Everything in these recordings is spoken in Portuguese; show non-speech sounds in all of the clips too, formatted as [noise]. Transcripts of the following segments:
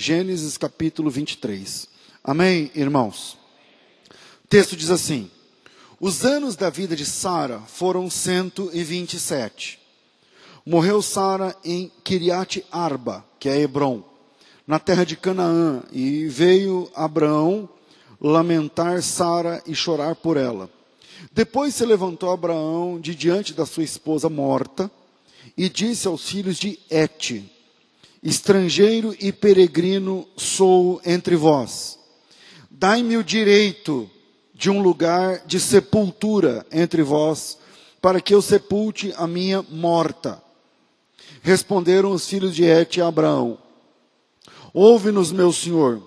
Gênesis capítulo 23. Amém, irmãos? O texto diz assim: Os anos da vida de Sara foram 127. Morreu Sara em Kiriat Arba, que é Hebron, na terra de Canaã, e veio Abraão lamentar Sara e chorar por ela. Depois se levantou Abraão de diante da sua esposa morta e disse aos filhos de Et: Estrangeiro e peregrino sou entre vós. Dai-me o direito de um lugar de sepultura entre vós, para que eu sepulte a minha morta. Responderam os filhos de Et a Abraão: Ouve-nos, meu senhor,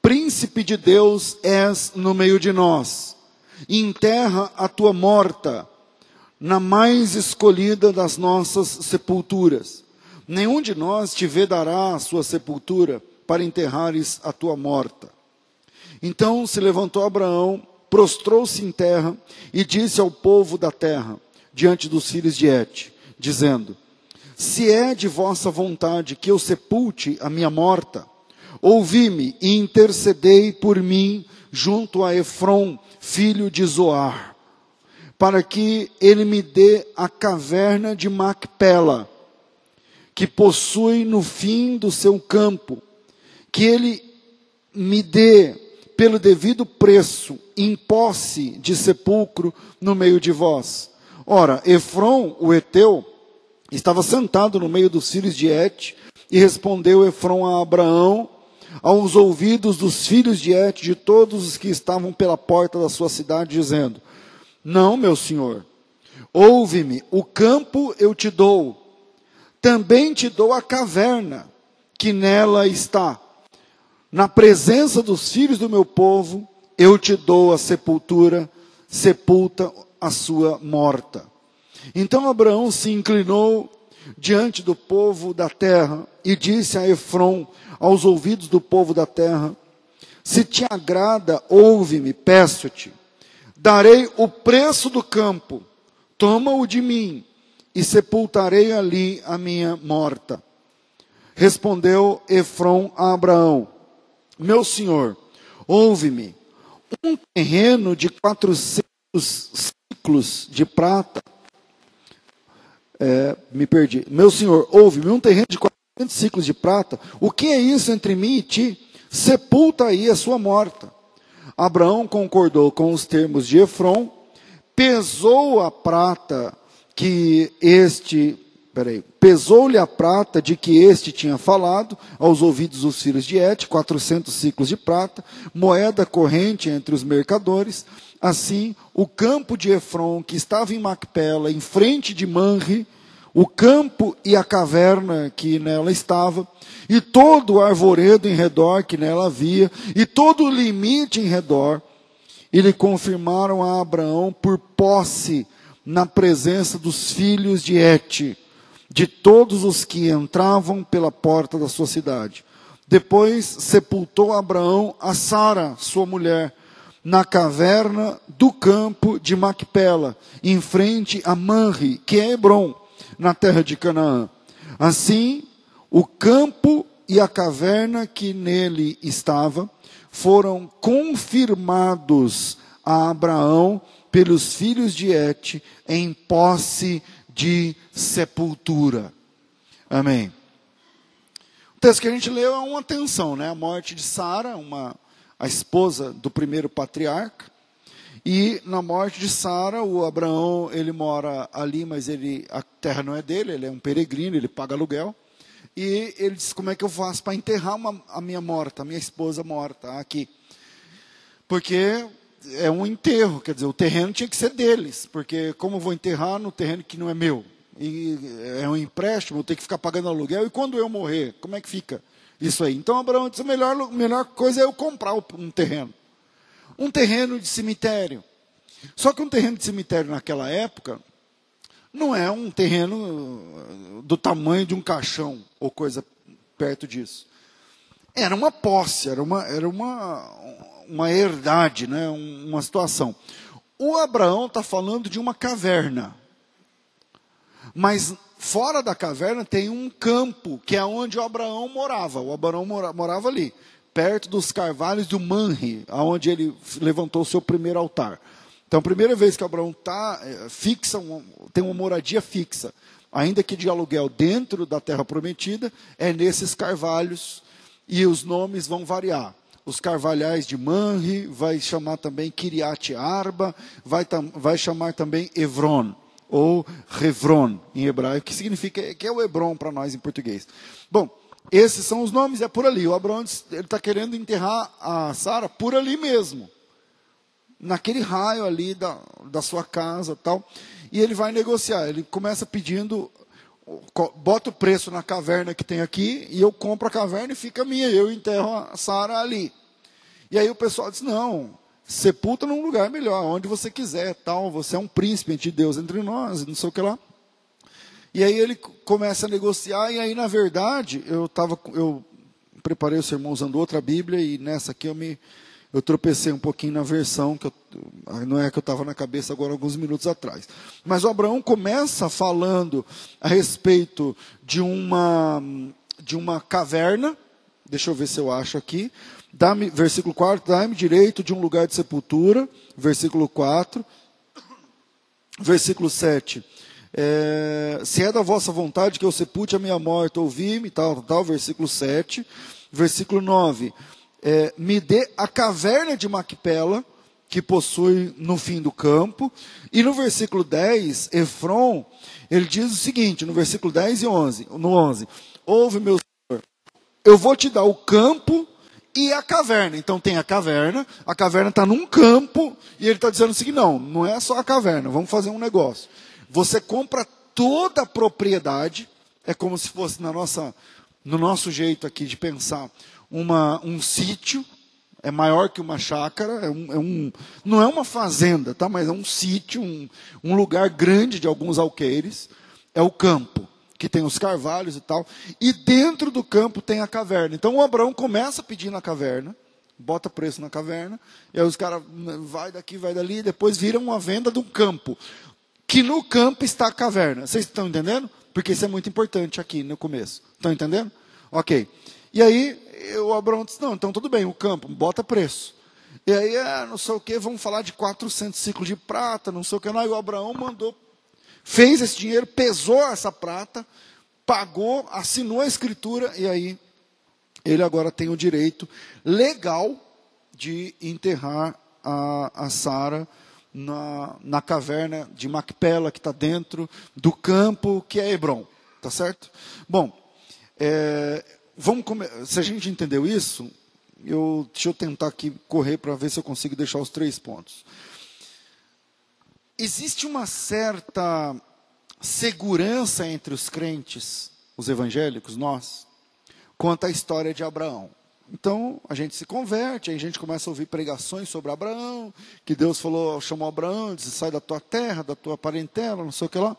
príncipe de Deus és no meio de nós. Enterra a tua morta na mais escolhida das nossas sepulturas. Nenhum de nós te vedará a sua sepultura para enterrares a tua morta. Então se levantou Abraão, prostrou-se em terra e disse ao povo da terra, diante dos filhos de Et, dizendo: Se é de vossa vontade que eu sepulte a minha morta, ouvi-me e intercedei por mim junto a Efron, filho de Zoar para que ele me dê a caverna de Macpela, que possui no fim do seu campo, que ele me dê pelo devido preço, em posse de sepulcro no meio de vós. Ora, Efron, o Eteu, estava sentado no meio dos filhos de Et, e respondeu Efron a Abraão, aos ouvidos dos filhos de Et, de todos os que estavam pela porta da sua cidade, dizendo: não, meu senhor. Ouve-me, o campo eu te dou, também te dou a caverna que nela está. Na presença dos filhos do meu povo, eu te dou a sepultura, sepulta a sua morta. Então Abraão se inclinou diante do povo da terra e disse a Efron, aos ouvidos do povo da terra: Se te agrada, ouve-me, peço-te Darei o preço do campo, toma-o de mim, e sepultarei ali a minha morta. Respondeu Efron a Abraão: Meu senhor, ouve-me. Um terreno de 400 ciclos de prata. É, me perdi. Meu senhor, ouve-me. Um terreno de 400 ciclos de prata. O que é isso entre mim e ti? Sepulta aí a sua morta. Abraão concordou com os termos de Efron, pesou a prata que este, peraí, pesou-lhe a prata de que este tinha falado aos ouvidos dos filhos de Et, 400 ciclos de prata, moeda corrente entre os mercadores. Assim, o campo de Efron, que estava em Macpela, em frente de Manre, o campo e a caverna que nela estava, e todo o arvoredo em redor que nela havia, e todo o limite em redor, e lhe confirmaram a Abraão por posse na presença dos filhos de Et, de todos os que entravam pela porta da sua cidade. Depois sepultou Abraão a Sara, sua mulher, na caverna do campo de Macpela, em frente a Manre, que é Hebron na terra de Canaã. Assim, o campo e a caverna que nele estava foram confirmados a Abraão pelos filhos de Et em posse de sepultura. Amém. O texto que a gente leu é uma atenção, né? A morte de Sara, uma a esposa do primeiro patriarca, e na morte de Sara, o Abraão, ele mora ali, mas ele, a terra não é dele, ele é um peregrino, ele paga aluguel. E ele disse: Como é que eu faço para enterrar uma, a minha morta, a minha esposa morta aqui? Porque é um enterro, quer dizer, o terreno tinha que ser deles, porque como vou enterrar no terreno que não é meu? E é um empréstimo, eu tenho que ficar pagando aluguel, e quando eu morrer, como é que fica isso aí? Então Abraão disse: a melhor, melhor coisa é eu comprar um terreno um terreno de cemitério. Só que um terreno de cemitério naquela época não é um terreno uh, do tamanho de um caixão ou coisa perto disso. Era uma posse, era uma, era uma, uma herdade, né? uma situação. O Abraão está falando de uma caverna. Mas fora da caverna tem um campo, que é onde o Abraão morava. O Abraão mora, morava ali, perto dos carvalhos do Manre, aonde ele levantou o seu primeiro altar. Então, a primeira vez que Abraão tá, é, fixa, tem uma moradia fixa, ainda que de aluguel dentro da terra prometida, é nesses carvalhos, e os nomes vão variar os carvalhais de Manri, vai chamar também Kiriat Arba, vai, vai chamar também Evron, ou Revron em hebraico, que significa, que é o Hebron para nós em português. Bom, esses são os nomes, é por ali. O Abraão está querendo enterrar a Sara por ali mesmo, naquele raio ali da, da sua casa tal. E ele vai negociar. Ele começa pedindo, bota o preço na caverna que tem aqui, e eu compro a caverna e fica minha. Eu enterro a Sara ali. E aí o pessoal diz: não, sepulta num lugar melhor, onde você quiser, tal, você é um príncipe de Deus entre nós, não sei o que lá. E aí ele começa a negociar, e aí, na verdade, eu tava, eu preparei o sermão usando outra Bíblia, e nessa aqui eu me eu tropecei um pouquinho na versão, que eu, não é que eu estava na cabeça agora alguns minutos atrás. Mas o Abraão começa falando a respeito de uma, de uma caverna, deixa eu ver se eu acho aqui, Dá-me, versículo 4, dá-me direito de um lugar de sepultura. Versículo 4. Versículo 7. É, se é da vossa vontade que eu sepulte a minha morte, ouvi-me, tal, tal, versículo 7. Versículo 9. É, me dê a caverna de Macpela, que possui no fim do campo. E no versículo 10, Efron, ele diz o seguinte, no versículo 10 e 11, no 11. Ouve, meu Senhor, eu vou te dar o campo e a caverna. Então tem a caverna, a caverna está num campo, e ele está dizendo o seguinte: não, não é só a caverna, vamos fazer um negócio. Você compra toda a propriedade, é como se fosse na nossa, no nosso jeito aqui de pensar, uma, um sítio, é maior que uma chácara, é um, é um, não é uma fazenda, tá? mas é um sítio, um, um lugar grande de alguns alqueires, é o campo que tem os carvalhos e tal, e dentro do campo tem a caverna. Então o Abraão começa pedindo a caverna, bota preço na caverna, e aí os caras né, vai daqui, vai dali, e depois viram uma venda um campo, que no campo está a caverna. Vocês estão entendendo? Porque isso é muito importante aqui no começo. Estão entendendo? Ok. E aí o Abraão disse, não, então tudo bem, o campo, bota preço. E aí, ah, não sei o que, vamos falar de 400 ciclos de prata, não sei o que. Não, e o Abraão mandou fez esse dinheiro, pesou essa prata, pagou, assinou a escritura e aí ele agora tem o direito legal de enterrar a, a Sara na, na caverna de Macpela, que está dentro do campo que é Hebron. Tá certo? Bom, é, vamos se a gente entendeu isso, eu, deixa eu tentar aqui correr para ver se eu consigo deixar os três pontos existe uma certa segurança entre os crentes, os evangélicos, nós, quanto à história de Abraão. Então, a gente se converte, aí a gente começa a ouvir pregações sobre Abraão, que Deus falou, chamou Abraão, disse, sai da tua terra, da tua parentela, não sei o que lá.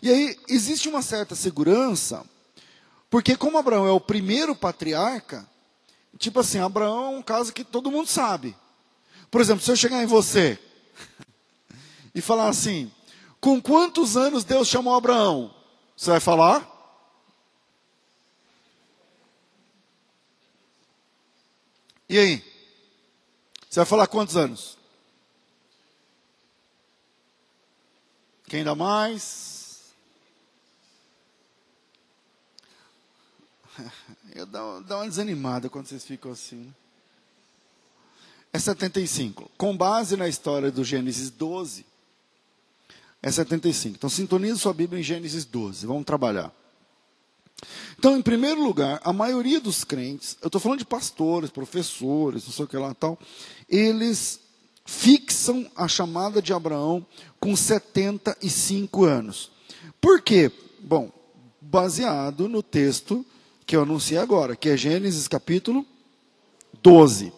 E aí, existe uma certa segurança, porque como Abraão é o primeiro patriarca, tipo assim, Abraão é um caso que todo mundo sabe. Por exemplo, se eu chegar em você, [laughs] e falar assim: com quantos anos Deus chamou Abraão? Você vai falar? E aí? Você vai falar quantos anos? Quem dá mais? [laughs] Eu dá, dá uma desanimada quando vocês ficam assim. É 75. Com base na história do Gênesis 12, é 75. Então, sintonize sua Bíblia em Gênesis 12. Vamos trabalhar. Então, em primeiro lugar, a maioria dos crentes, eu estou falando de pastores, professores, não sei o que lá tal, eles fixam a chamada de Abraão com 75 anos. Por quê? Bom, baseado no texto que eu anunciei agora, que é Gênesis capítulo 12.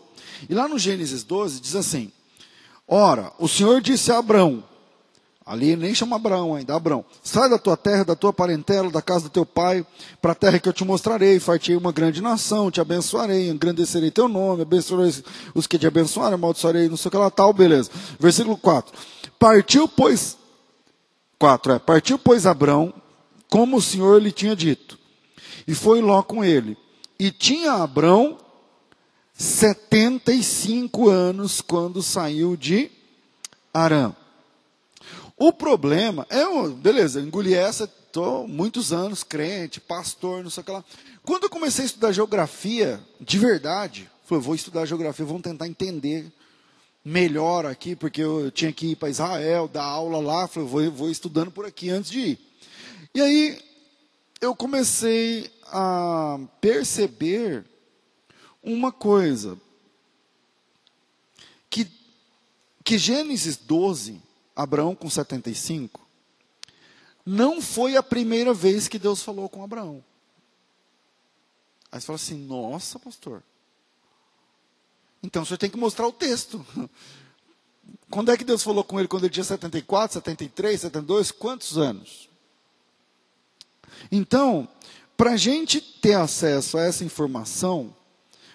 E lá no Gênesis 12 diz assim: Ora, o Senhor disse a Abraão, Ali nem chama Abraão ainda, Abraão. Sai da tua terra, da tua parentela, da casa do teu pai, para a terra que eu te mostrarei. Fartei uma grande nação, te abençoarei, engrandecerei teu nome, abençoarei os que te abençoarem, amaldiçoarei, não sei o que lá, tal, beleza. Versículo 4. Partiu, pois, 4 é, partiu, pois, Abraão como o Senhor lhe tinha dito. E foi Ló com ele. E tinha Abrão 75 anos quando saiu de Arã. O problema é, beleza, engoli essa, estou muitos anos crente, pastor, não sei o que lá. Quando eu comecei a estudar geografia, de verdade, falei, vou estudar geografia, vamos tentar entender melhor aqui, porque eu tinha que ir para Israel, dar aula lá, falei, vou, vou estudando por aqui antes de ir. E aí eu comecei a perceber uma coisa, que, que Gênesis 12 Abraão com 75, não foi a primeira vez que Deus falou com Abraão. Aí você fala assim: nossa, pastor. Então o senhor tem que mostrar o texto. [laughs] Quando é que Deus falou com ele? Quando ele tinha 74, 73, 72? Quantos anos? Então, para a gente ter acesso a essa informação,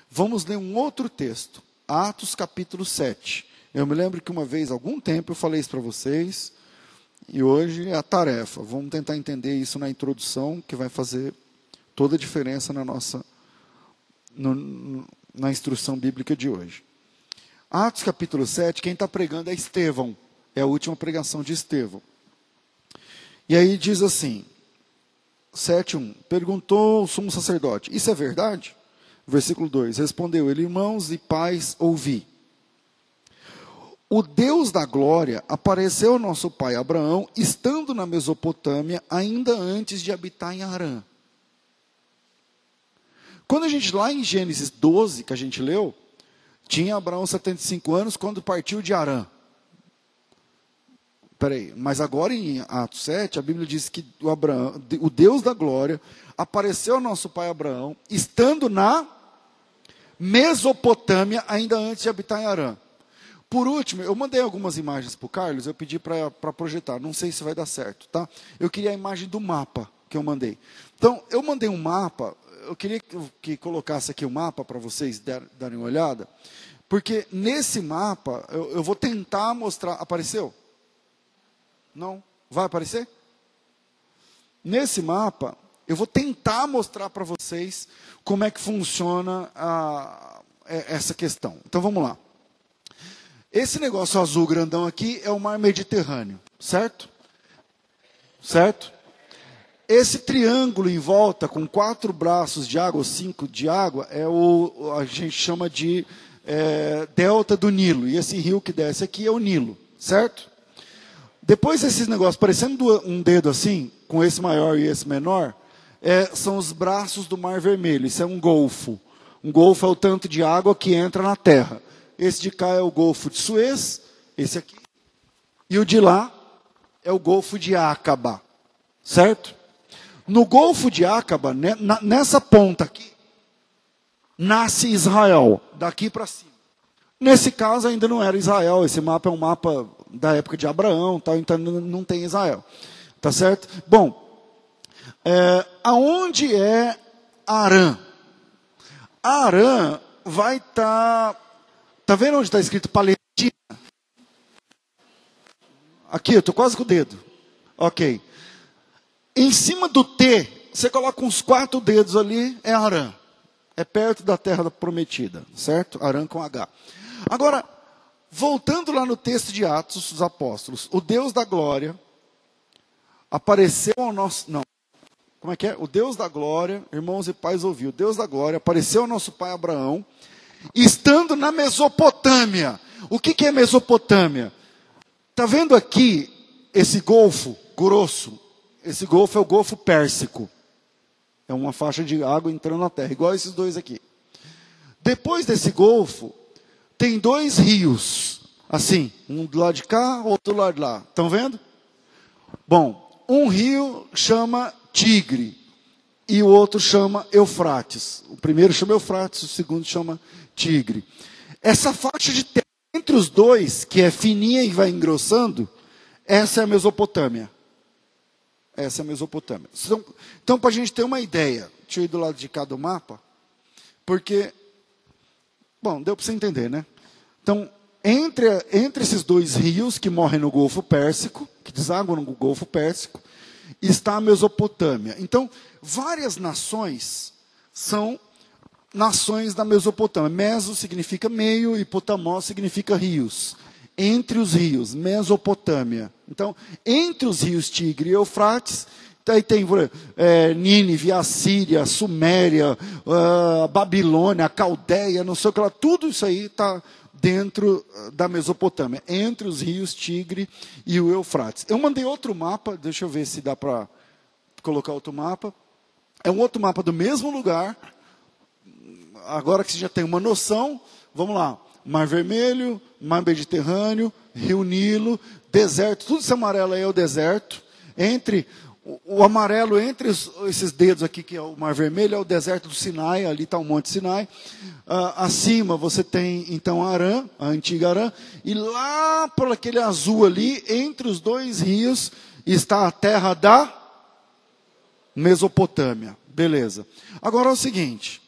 vamos ler um outro texto. Atos capítulo 7. Eu me lembro que uma vez, algum tempo, eu falei isso para vocês, e hoje é a tarefa. Vamos tentar entender isso na introdução, que vai fazer toda a diferença na nossa no, na instrução bíblica de hoje. Atos capítulo 7, quem está pregando é Estevão, é a última pregação de Estevão. E aí diz assim, 7.1, perguntou o sumo sacerdote, isso é verdade? Versículo 2, respondeu ele, irmãos e pais, ouvi o Deus da glória apareceu ao nosso pai Abraão, estando na Mesopotâmia, ainda antes de habitar em Arã. Quando a gente, lá em Gênesis 12, que a gente leu, tinha Abraão 75 anos quando partiu de Arã. Peraí, mas agora em Atos 7, a Bíblia diz que o, Abraão, o Deus da glória apareceu ao nosso pai Abraão, estando na Mesopotâmia, ainda antes de habitar em Arã. Por último, eu mandei algumas imagens para o Carlos, eu pedi para projetar, não sei se vai dar certo, tá? Eu queria a imagem do mapa que eu mandei. Então, eu mandei um mapa, eu queria que, que colocasse aqui o um mapa para vocês dar, darem uma olhada, porque nesse mapa, eu, eu vou tentar mostrar. Apareceu? Não? Vai aparecer? Nesse mapa, eu vou tentar mostrar para vocês como é que funciona a, é, essa questão. Então vamos lá. Esse negócio azul grandão aqui é o mar Mediterrâneo, certo? Certo? Esse triângulo em volta, com quatro braços de água, ou cinco de água, é o a gente chama de é, delta do Nilo. E esse rio que desce aqui é o Nilo, certo? Depois esses negócios parecendo um dedo assim, com esse maior e esse menor, é, são os braços do Mar Vermelho. Isso é um golfo. Um golfo é o tanto de água que entra na Terra. Esse de cá é o Golfo de Suez, esse aqui. E o de lá é o Golfo de Acaba. Certo? No Golfo de Acaba, né, nessa ponta aqui, nasce Israel, daqui para cima. Nesse caso ainda não era Israel, esse mapa é um mapa da época de Abraão, tal, então não tem Israel. Tá certo? Bom, é, aonde é Arã? Arã vai estar tá Está vendo onde está escrito Palestina? Aqui, eu estou quase com o dedo. Ok. Em cima do T, você coloca uns quatro dedos ali, é Arã. É perto da terra prometida, certo? Arã com H. Agora, voltando lá no texto de Atos dos Apóstolos, o Deus da glória apareceu ao nosso. Não. Como é que é? O Deus da glória, irmãos e pais ouviu. O Deus da glória apareceu ao nosso pai Abraão estando na Mesopotâmia. O que, que é Mesopotâmia? Está vendo aqui esse golfo grosso? Esse golfo é o Golfo Pérsico. É uma faixa de água entrando na terra, igual esses dois aqui. Depois desse golfo, tem dois rios, assim, um do lado de cá, outro do lado de lá. Estão vendo? Bom, um rio chama Tigre e o outro chama Eufrates. O primeiro chama Eufrates, o segundo chama tigre. Essa faixa de terra entre os dois, que é fininha e vai engrossando, essa é a Mesopotâmia. Essa é a Mesopotâmia. Então, então para a gente ter uma ideia, deixa eu ir do lado de cá do mapa, porque, bom, deu para você entender, né? Então, entre, entre esses dois rios que morrem no Golfo Pérsico, que desaguam no Golfo Pérsico, está a Mesopotâmia. Então, várias nações são nações da Mesopotâmia. Meso significa meio e Potamó significa rios. Entre os rios, Mesopotâmia. Então, entre os rios Tigre e Eufrates, Aí tem é, Nínive, Assíria, Suméria, uh, Babilônia, Caldeia, não sei o que lá. Tudo isso aí está dentro ah, da Mesopotâmia, entre os rios Tigre e o Eufrates. Eu mandei outro mapa, deixa eu ver se dá para colocar outro mapa. É um outro mapa do mesmo lugar. Agora que você já tem uma noção, vamos lá. Mar Vermelho, Mar Mediterrâneo, Rio Nilo, deserto, tudo isso amarelo aí é o deserto. Entre o, amarelo entre os, esses dedos aqui, que é o Mar Vermelho, é o deserto do Sinai, ali está o Monte Sinai. Uh, acima você tem então Arã, a antiga Arã, e lá por aquele azul ali, entre os dois rios, está a terra da Mesopotâmia. Beleza. Agora é o seguinte.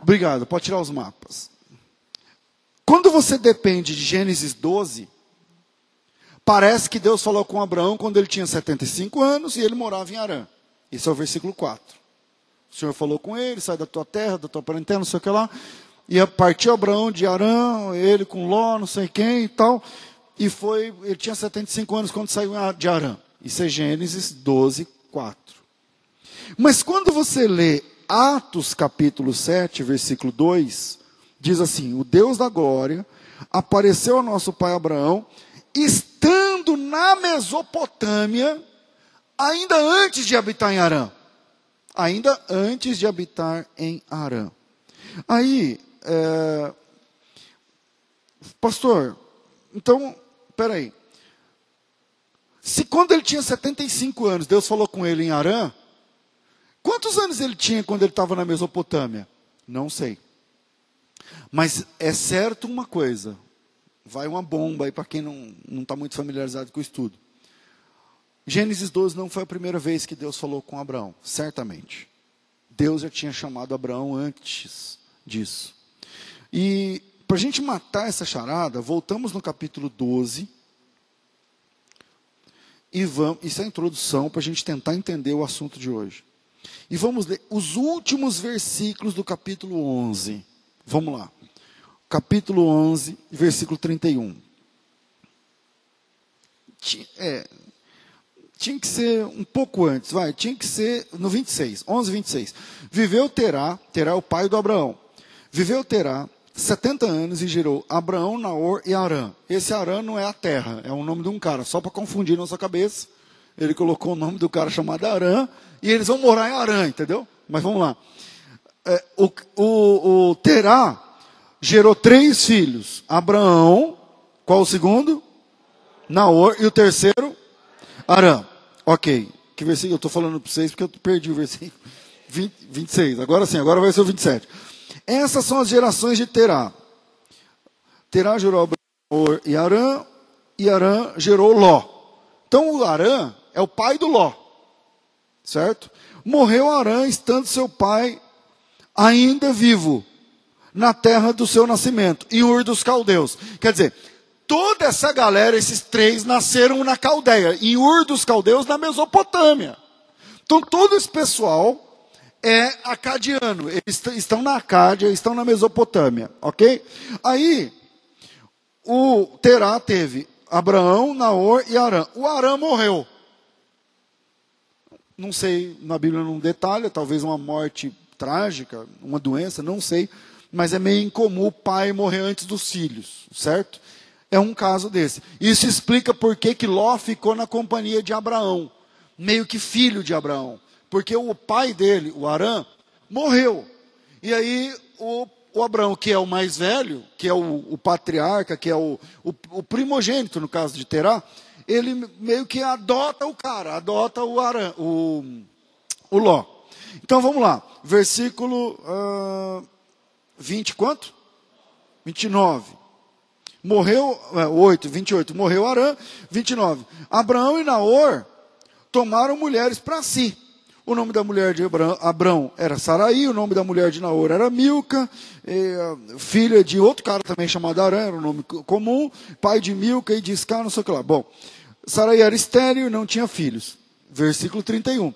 Obrigado, pode tirar os mapas. Quando você depende de Gênesis 12, Parece que Deus falou com Abraão quando ele tinha 75 anos e ele morava em Arã. Esse é o versículo 4. O Senhor falou com ele, sai da tua terra, da tua parentela, não sei o que lá. E partiu Abraão de Arã, ele com Ló, não sei quem e tal. E foi, ele tinha 75 anos quando saiu de Arã. Isso é Gênesis 12, 4. Mas quando você lê Atos capítulo 7, versículo 2, diz assim: O Deus da glória apareceu ao nosso pai Abraão estando na Mesopotâmia, ainda antes de habitar em Arã. Ainda antes de habitar em Arã. Aí, é, pastor, então, peraí. Se quando ele tinha 75 anos, Deus falou com ele em Arã, quantos anos ele tinha quando ele estava na Mesopotâmia? Não sei. Mas é certo uma coisa: vai uma bomba aí para quem não está muito familiarizado com o estudo. Gênesis 12 não foi a primeira vez que Deus falou com Abraão, certamente. Deus já tinha chamado Abraão antes disso. E para a gente matar essa charada, voltamos no capítulo 12. E vamos, isso é a introdução para a gente tentar entender o assunto de hoje. E vamos ler os últimos versículos do capítulo 11. Vamos lá capítulo 11, versículo 31. É, tinha que ser um pouco antes, vai, tinha que ser no 26, 11, 26. Viveu Terá, Terá é o pai do Abraão. Viveu Terá 70 anos e gerou Abraão, Naor e Arã. Esse Arã não é a terra, é o nome de um cara, só para confundir nossa cabeça. Ele colocou o nome do cara chamado Arã e eles vão morar em Arã, entendeu? Mas vamos lá. É, o, o, o Terá gerou três filhos. Abraão, qual o segundo? Naor, e o terceiro? Arã. Ok. Que versículo? Eu estou falando para vocês porque eu perdi o versículo. [laughs] 20, 26. Agora sim, agora vai ser o 27. Essas são as gerações de Terá. Terá gerou Abraão e Arã, e Arã gerou Ló. Então o Arã é o pai do Ló. Certo? Morreu Arã estando seu pai ainda vivo na terra do seu nascimento, em Ur dos Caldeus. Quer dizer, toda essa galera, esses três, nasceram na Caldeia, em Ur dos Caldeus, na Mesopotâmia. Então, todo esse pessoal é acadiano. Eles estão na Acádia, estão na Mesopotâmia, ok? Aí, o Terá teve Abraão, Naor e Arã. O Arã morreu. Não sei, na Bíblia não detalha, talvez uma morte trágica, uma doença, não sei mas é meio incomum o pai morrer antes dos filhos, certo? É um caso desse. Isso explica por que, que Ló ficou na companhia de Abraão, meio que filho de Abraão. Porque o pai dele, o Arã, morreu. E aí o, o Abraão, que é o mais velho, que é o, o patriarca, que é o, o, primogênito, no caso de Terá, ele meio que adota o cara, adota o Arã, o, o Ló. Então vamos lá, versículo. Uh, 20 quanto? 29. Morreu, é, 8, 28. Morreu Arã, 29. Abraão e Naor tomaram mulheres para si. O nome da mulher de Abraão era Saraí, o nome da mulher de Naor era Milca, e, filha de outro cara também chamado Arã, era um nome comum, pai de Milca e de Iscar, não sei o que lá. Bom, Sarai era estéril e não tinha filhos. Versículo 31.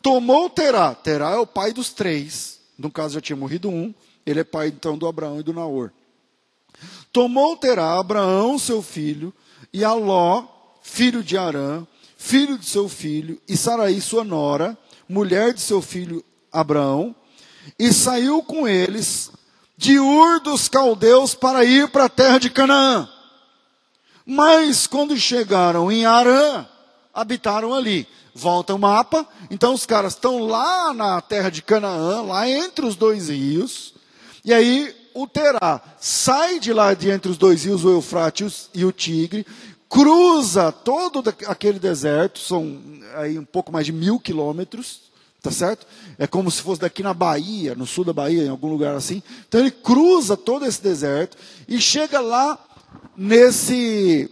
Tomou Terá. Terá é o pai dos três. No caso já tinha morrido um. Ele é pai então do Abraão e do Naor. Tomou Terá Abraão, seu filho, e Aló, filho de Arã, filho de seu filho, e Saraí, sua nora, mulher de seu filho Abraão, e saiu com eles de Ur dos caldeus para ir para a terra de Canaã. Mas quando chegaram em Arã, habitaram ali. Volta o mapa, então os caras estão lá na terra de Canaã, lá entre os dois rios, e aí o Terá sai de lá de entre os dois rios, o Eufrates e o Tigre, cruza todo aquele deserto, são aí um pouco mais de mil quilômetros, tá certo? É como se fosse daqui na Bahia, no sul da Bahia, em algum lugar assim. Então ele cruza todo esse deserto e chega lá nesse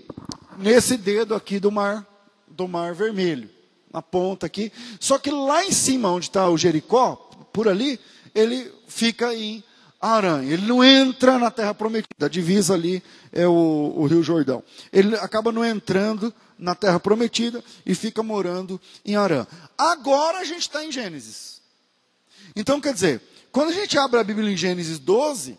nesse dedo aqui do mar do mar vermelho, na ponta aqui. Só que lá em cima, onde está o Jericó, por ali, ele fica em Arã. Ele não entra na terra prometida. A divisa ali é o, o Rio Jordão. Ele acaba não entrando na terra prometida e fica morando em Arã. Agora a gente está em Gênesis. Então, quer dizer, quando a gente abre a Bíblia em Gênesis 12,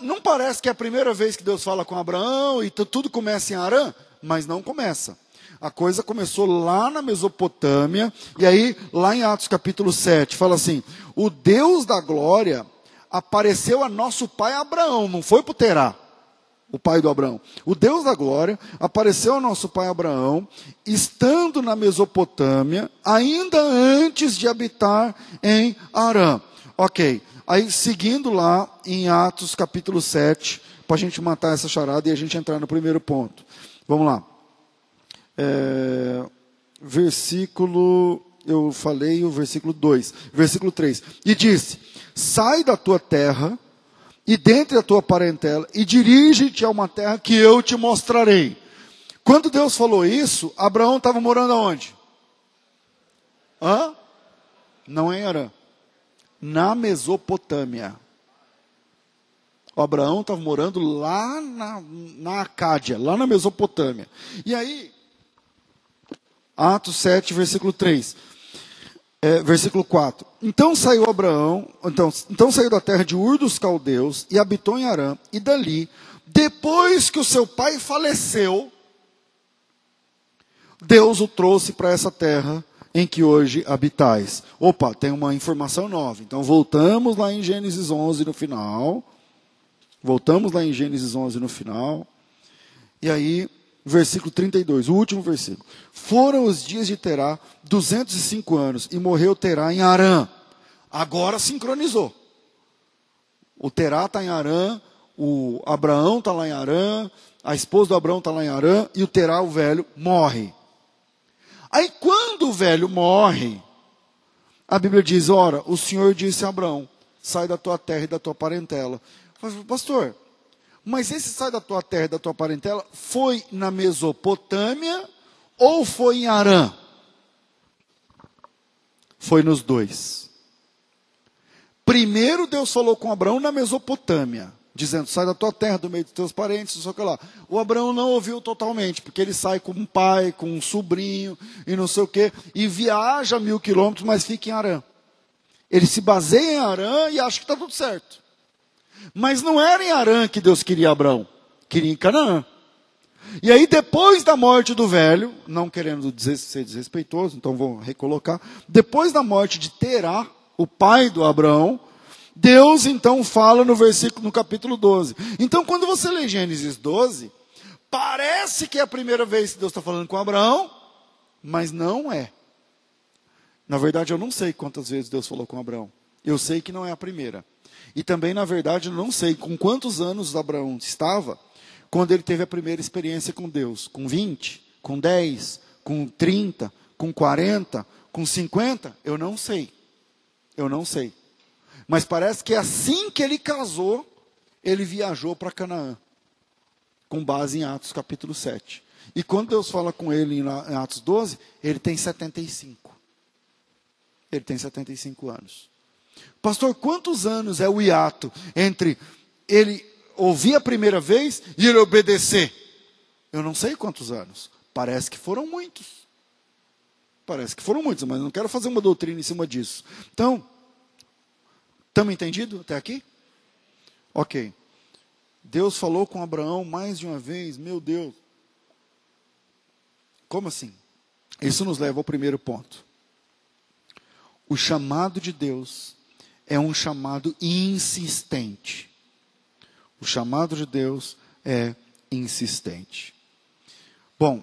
não parece que é a primeira vez que Deus fala com Abraão e tudo começa em Arã, mas não começa. A coisa começou lá na Mesopotâmia, e aí, lá em Atos capítulo 7, fala assim: o Deus da glória apareceu a nosso pai Abraão, não foi para Terá, o pai do Abraão. O Deus da glória apareceu a nosso pai Abraão, estando na Mesopotâmia, ainda antes de habitar em Arã. Ok, aí seguindo lá em Atos capítulo 7, para a gente matar essa charada e a gente entrar no primeiro ponto. Vamos lá. É, versículo eu falei o versículo 2, versículo 3. E disse: Sai da tua terra e dentre a tua parentela e dirige-te a uma terra que eu te mostrarei. Quando Deus falou isso, Abraão estava morando aonde? Hã? Não Arã. Na Mesopotâmia. O Abraão estava morando lá na, na Acádia, lá na Mesopotâmia. E aí, Atos 7, versículo 3 é, versículo 4. Então saiu Abraão, então, então saiu da terra de Ur dos Caldeus e habitou em Arã, e dali, depois que o seu pai faleceu, Deus o trouxe para essa terra em que hoje habitais. Opa, tem uma informação nova. Então voltamos lá em Gênesis 11 no final. Voltamos lá em Gênesis 11 no final. E aí versículo 32, o último versículo. Foram os dias de Terá 205 anos e morreu Terá em Arã. Agora sincronizou. O Terá está em Arã, o Abraão está lá em Arã, a esposa do Abraão está lá em Arã e o Terá, o velho, morre. Aí quando o velho morre, a Bíblia diz: Ora, o Senhor disse a Abraão: sai da tua terra e da tua parentela. Pastor, mas esse sai da tua terra da tua parentela foi na Mesopotâmia ou foi em Arã? Foi nos dois. Primeiro Deus falou com Abraão na Mesopotâmia, dizendo: sai da tua terra, do meio dos teus parentes, não sei o que lá. O Abraão não ouviu totalmente, porque ele sai com um pai, com um sobrinho e não sei o que, e viaja mil quilômetros, mas fica em Arã. Ele se baseia em Arã e acha que está tudo certo. Mas não era em Arã que Deus queria Abraão, queria em Canaã. E aí, depois da morte do velho, não querendo ser desrespeitoso, então vou recolocar, depois da morte de Terá, o pai do Abraão, Deus então fala no versículo, no capítulo 12. Então, quando você lê Gênesis 12, parece que é a primeira vez que Deus está falando com Abraão, mas não é. Na verdade, eu não sei quantas vezes Deus falou com Abraão. Eu sei que não é a primeira. E também, na verdade, não sei com quantos anos Abraão estava quando ele teve a primeira experiência com Deus. Com 20, com 10, com 30, com 40, com 50? Eu não sei. Eu não sei. Mas parece que assim que ele casou, ele viajou para Canaã. Com base em Atos capítulo 7. E quando Deus fala com ele em Atos 12, ele tem 75. Ele tem 75 anos. Pastor, quantos anos é o hiato entre ele ouvir a primeira vez e ele obedecer? Eu não sei quantos anos. Parece que foram muitos. Parece que foram muitos, mas não quero fazer uma doutrina em cima disso. Então, estamos entendidos até aqui? Ok. Deus falou com Abraão mais de uma vez, meu Deus. Como assim? Isso nos leva ao primeiro ponto. O chamado de Deus é um chamado insistente. O chamado de Deus é insistente. Bom,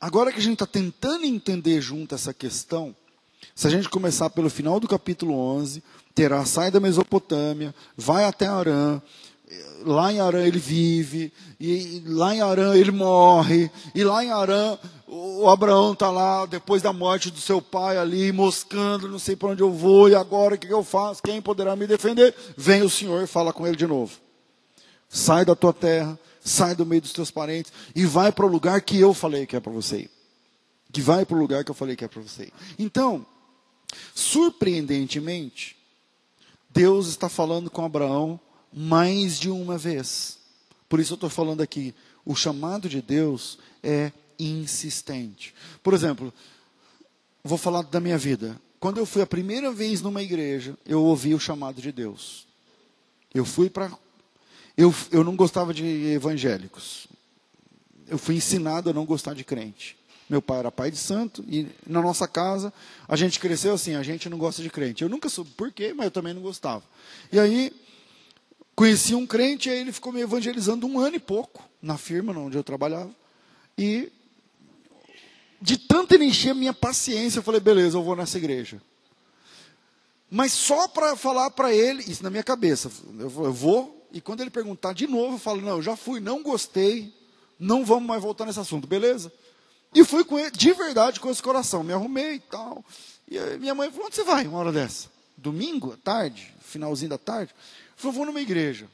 agora que a gente está tentando entender junto essa questão, se a gente começar pelo final do capítulo 11, Terá sai da Mesopotâmia, vai até Arã, lá em Arã ele vive, e lá em Arã ele morre, e lá em Arã o Abraão está lá depois da morte do seu pai ali, moscando, não sei para onde eu vou, e agora o que, eu faço? Quem poderá me defender? Vem o Senhor e fala com ele de novo. Sai da tua terra, sai do meio dos teus parentes e vai para o lugar que eu falei que é para você ir. Que vai para o lugar que eu falei que é para você ir. Então, surpreendentemente, Deus está falando com Abraão mais de uma vez. Por isso eu estou falando aqui, o chamado de Deus é insistente. Por exemplo, vou falar da minha vida. Quando eu fui a primeira vez numa igreja, eu ouvi o chamado de Deus. Eu fui para. Eu, eu não gostava de evangélicos. Eu fui ensinado a não gostar de crente. Meu pai era pai de santo e na nossa casa a gente cresceu assim, a gente não gosta de crente. Eu nunca soube por quê, mas eu também não gostava. E aí conheci um crente e aí ele ficou me evangelizando um ano e pouco na firma onde eu trabalhava. E de tanto ele encher a minha paciência, eu falei, beleza, eu vou nessa igreja. Mas só para falar para ele, isso na minha cabeça, eu vou, e quando ele perguntar de novo, eu falo, não, eu já fui, não gostei, não vamos mais voltar nesse assunto, beleza? E fui com ele, de verdade, com esse coração. Me arrumei e tal. E minha mãe falou: onde você vai uma hora dessa? Domingo, à tarde, finalzinho da tarde. Falei: vou numa igreja.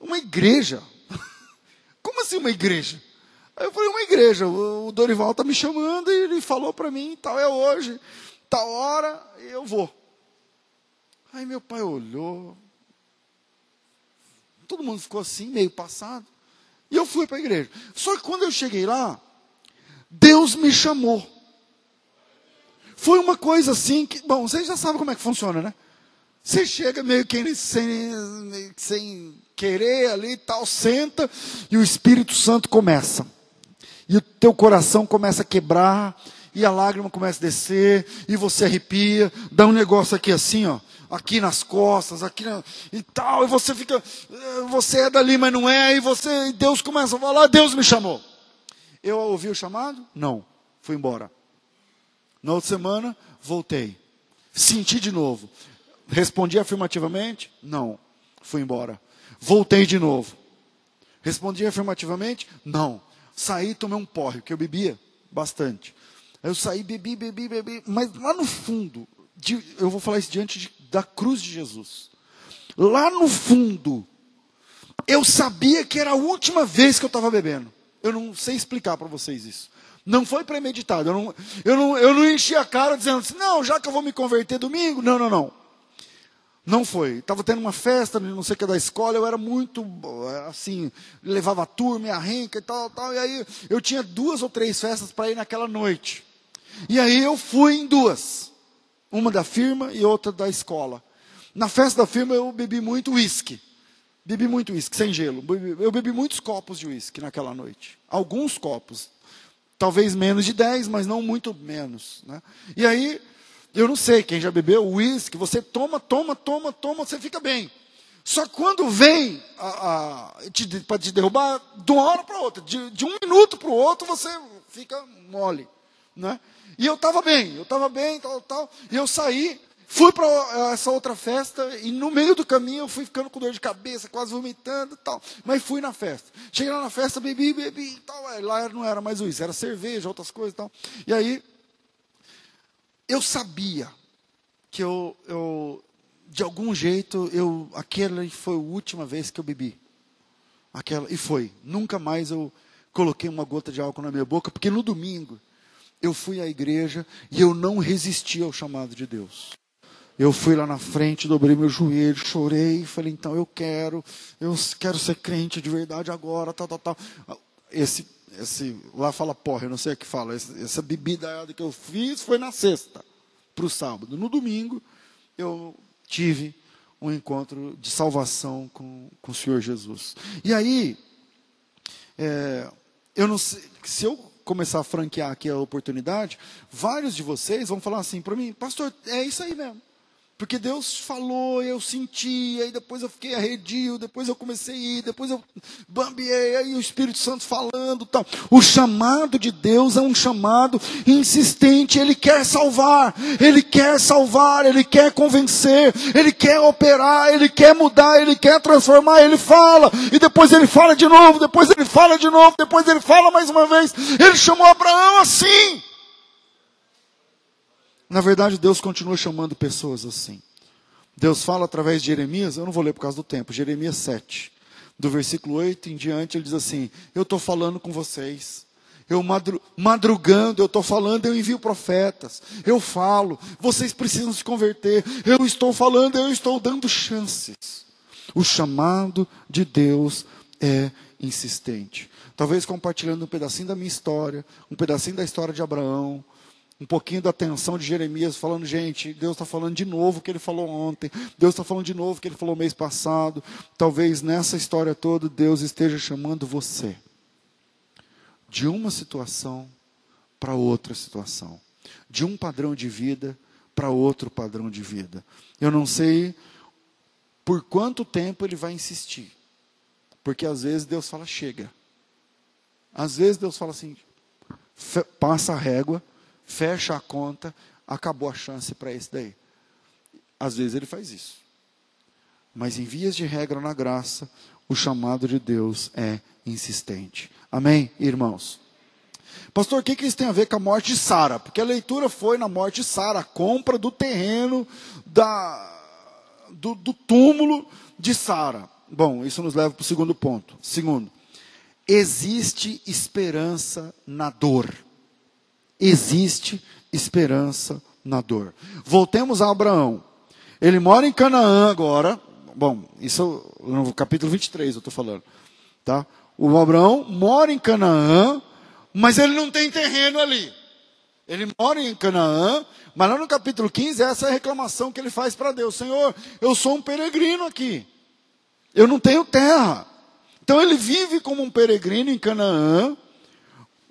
Uma igreja? [laughs] Como assim uma igreja? Aí eu falei: uma igreja. O Dorival está me chamando e ele falou para mim: tal é hoje, tal hora, eu vou. Aí meu pai olhou. Todo mundo ficou assim, meio passado. E eu fui para a igreja. Só que quando eu cheguei lá, Deus me chamou. Foi uma coisa assim que, bom, vocês já sabem como é que funciona, né? Você chega meio que sem, sem querer ali e tal, senta e o Espírito Santo começa. E o teu coração começa a quebrar, e a lágrima começa a descer, e você arrepia, dá um negócio aqui assim, ó, aqui nas costas, aqui na, e tal, e você fica, eh, você é dali, mas não é, e você, e Deus começa a falar, Deus me chamou. Eu ouvi o chamado? Não. Fui embora. Na outra semana, voltei. Senti de novo. Respondi afirmativamente? Não. Fui embora. Voltei de novo. Respondi afirmativamente? Não. Saí, tomei um porre, que eu bebia bastante. Eu saí, bebi, bebi, bebi, mas lá no fundo, de, eu vou falar isso diante de, da cruz de Jesus. Lá no fundo, eu sabia que era a última vez que eu estava bebendo. Eu não sei explicar para vocês isso. Não foi premeditado. Eu não, eu, não, eu não enchi a cara dizendo assim, não, já que eu vou me converter domingo. Não, não, não. Não foi. Estava tendo uma festa, não sei o que, da escola, eu era muito, assim, levava a turma, a renca e tal, tal. E aí eu tinha duas ou três festas para ir naquela noite. E aí eu fui em duas. Uma da firma e outra da escola. Na festa da firma eu bebi muito uísque. Bebi muito uísque, sem gelo. Eu bebi muitos copos de uísque naquela noite. Alguns copos. Talvez menos de 10, mas não muito menos. Né? E aí, eu não sei, quem já bebeu uísque, você toma, toma, toma, toma, você fica bem. Só quando vem para te derrubar, de uma hora para outra, de, de, um minuto para o outro, você fica mole. Né? E eu estava bem, eu estava bem, tal, tal. E eu saí, Fui para eh, essa outra festa e no meio do caminho eu fui ficando com dor de cabeça, quase vomitando tal. Mas fui na festa. Cheguei lá na festa, bebi, bebi tal. Lá não era mais isso, era cerveja, outras coisas e tal. E aí, eu sabia que eu, eu de algum jeito, eu, aquela foi a última vez que eu bebi. Aquela, e foi. Nunca mais eu coloquei uma gota de álcool na minha boca, porque no domingo eu fui à igreja e eu não resisti ao chamado de Deus. Eu fui lá na frente, dobrei meu joelho, chorei, falei, então eu quero, eu quero ser crente de verdade agora, tal, tal, tal. Esse, esse, lá fala porra, eu não sei o que fala, essa bebida que eu fiz foi na sexta, para o sábado. No domingo, eu tive um encontro de salvação com, com o Senhor Jesus. E aí, é, eu não sei, se eu começar a franquear aqui a oportunidade, vários de vocês vão falar assim para mim, pastor, é isso aí mesmo. Porque Deus falou, eu senti, aí depois eu fiquei arredio, depois eu comecei a ir, depois eu bambiei, aí o Espírito Santo falando tal. O chamado de Deus é um chamado insistente, Ele quer salvar, Ele quer salvar, Ele quer convencer, Ele quer operar, Ele quer mudar, Ele quer transformar, Ele fala, e depois Ele fala de novo, depois Ele fala de novo, depois Ele fala mais uma vez. Ele chamou Abraão assim. Na verdade, Deus continua chamando pessoas assim. Deus fala através de Jeremias, eu não vou ler por causa do tempo, Jeremias 7, do versículo 8 em diante, ele diz assim: Eu estou falando com vocês, eu madru madrugando, eu estou falando, eu envio profetas, eu falo, vocês precisam se converter, eu estou falando, eu estou dando chances. O chamado de Deus é insistente. Talvez compartilhando um pedacinho da minha história, um pedacinho da história de Abraão, um pouquinho da atenção de Jeremias, falando, gente, Deus está falando de novo o que ele falou ontem, Deus está falando de novo o que ele falou mês passado. Talvez nessa história toda Deus esteja chamando você de uma situação para outra situação, de um padrão de vida para outro padrão de vida. Eu não sei por quanto tempo ele vai insistir, porque às vezes Deus fala, chega. Às vezes Deus fala assim, passa a régua, fecha a conta, acabou a chance para esse daí. Às vezes ele faz isso. Mas em vias de regra na graça, o chamado de Deus é insistente. Amém, irmãos? Pastor, o que, que isso tem a ver com a morte de Sara? Porque a leitura foi na morte de Sara, a compra do terreno da, do, do túmulo de Sara. Bom, isso nos leva para o segundo ponto. Segundo, existe esperança na dor existe esperança na dor. Voltemos a Abraão. Ele mora em Canaã agora. Bom, isso no capítulo 23 eu estou falando. Tá? O Abraão mora em Canaã, mas ele não tem terreno ali. Ele mora em Canaã, mas lá no capítulo 15, essa é a reclamação que ele faz para Deus: Senhor, eu sou um peregrino aqui. Eu não tenho terra. Então ele vive como um peregrino em Canaã,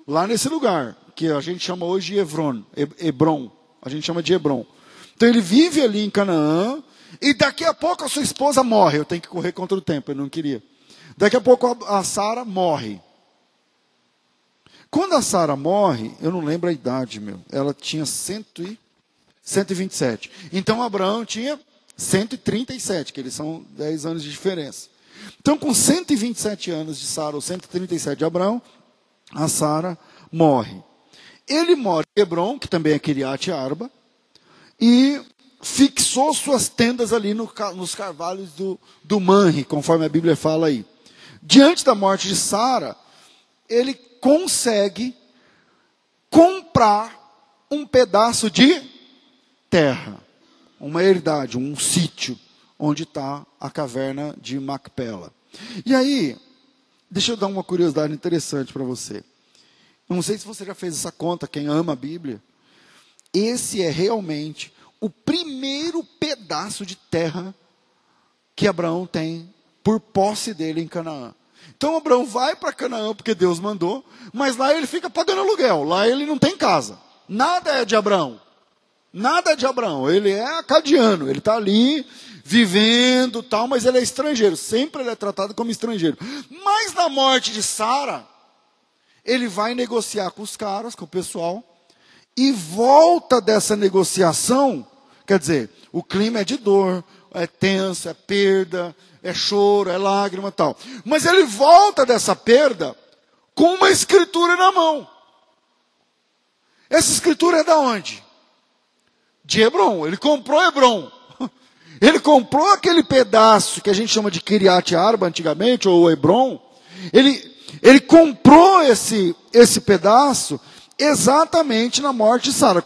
lá nesse lugar que a gente chama hoje de Hebron, Hebron, a gente chama de Hebron. Então ele vive ali em Canaã, e daqui a pouco a sua esposa morre. Eu tenho que correr contra o tempo, eu não queria. Daqui a pouco a, Sara morre. Quando a Sara morre, eu não lembro a idade, meu. Ela tinha cento e, 127. Então Abraão tinha 137, que eles são 10 anos de diferença. Então, com 127 anos de Sara, ou 137 de Abraão, a Sara morre. Ele mora em Hebron, que também é Kiriat Arba, e fixou suas tendas ali no, nos carvalhos do, do Manre, conforme a Bíblia fala aí. Diante da morte de Sara, ele consegue comprar um pedaço de terra, uma herdade, um sítio, onde está a caverna de Macpela. E aí, deixa eu dar uma curiosidade interessante para você. Não sei se você já fez essa conta, quem ama a Bíblia. Esse é realmente o primeiro pedaço de terra que Abraão tem por posse dele em Canaã. Então Abraão vai para Canaã porque Deus mandou, mas lá ele fica pagando aluguel, lá ele não tem casa. Nada é de Abraão. Nada é de Abraão. Ele é acadiano, ele está ali vivendo tal, mas ele é estrangeiro. Sempre ele é tratado como estrangeiro. Mas na morte de Sara, ele vai negociar com os caras, com o pessoal, e volta dessa negociação, quer dizer, o clima é de dor, é tenso, é perda, é choro, é lágrima tal. Mas ele volta dessa perda com uma escritura na mão. Essa escritura é da onde? De Hebron. Ele comprou Hebron. [laughs] Ele comprou aquele pedaço que a gente chama de Kiriat Arba antigamente, ou Hebron. Ele, ele comprou esse, esse pedaço exatamente na morte de Sara.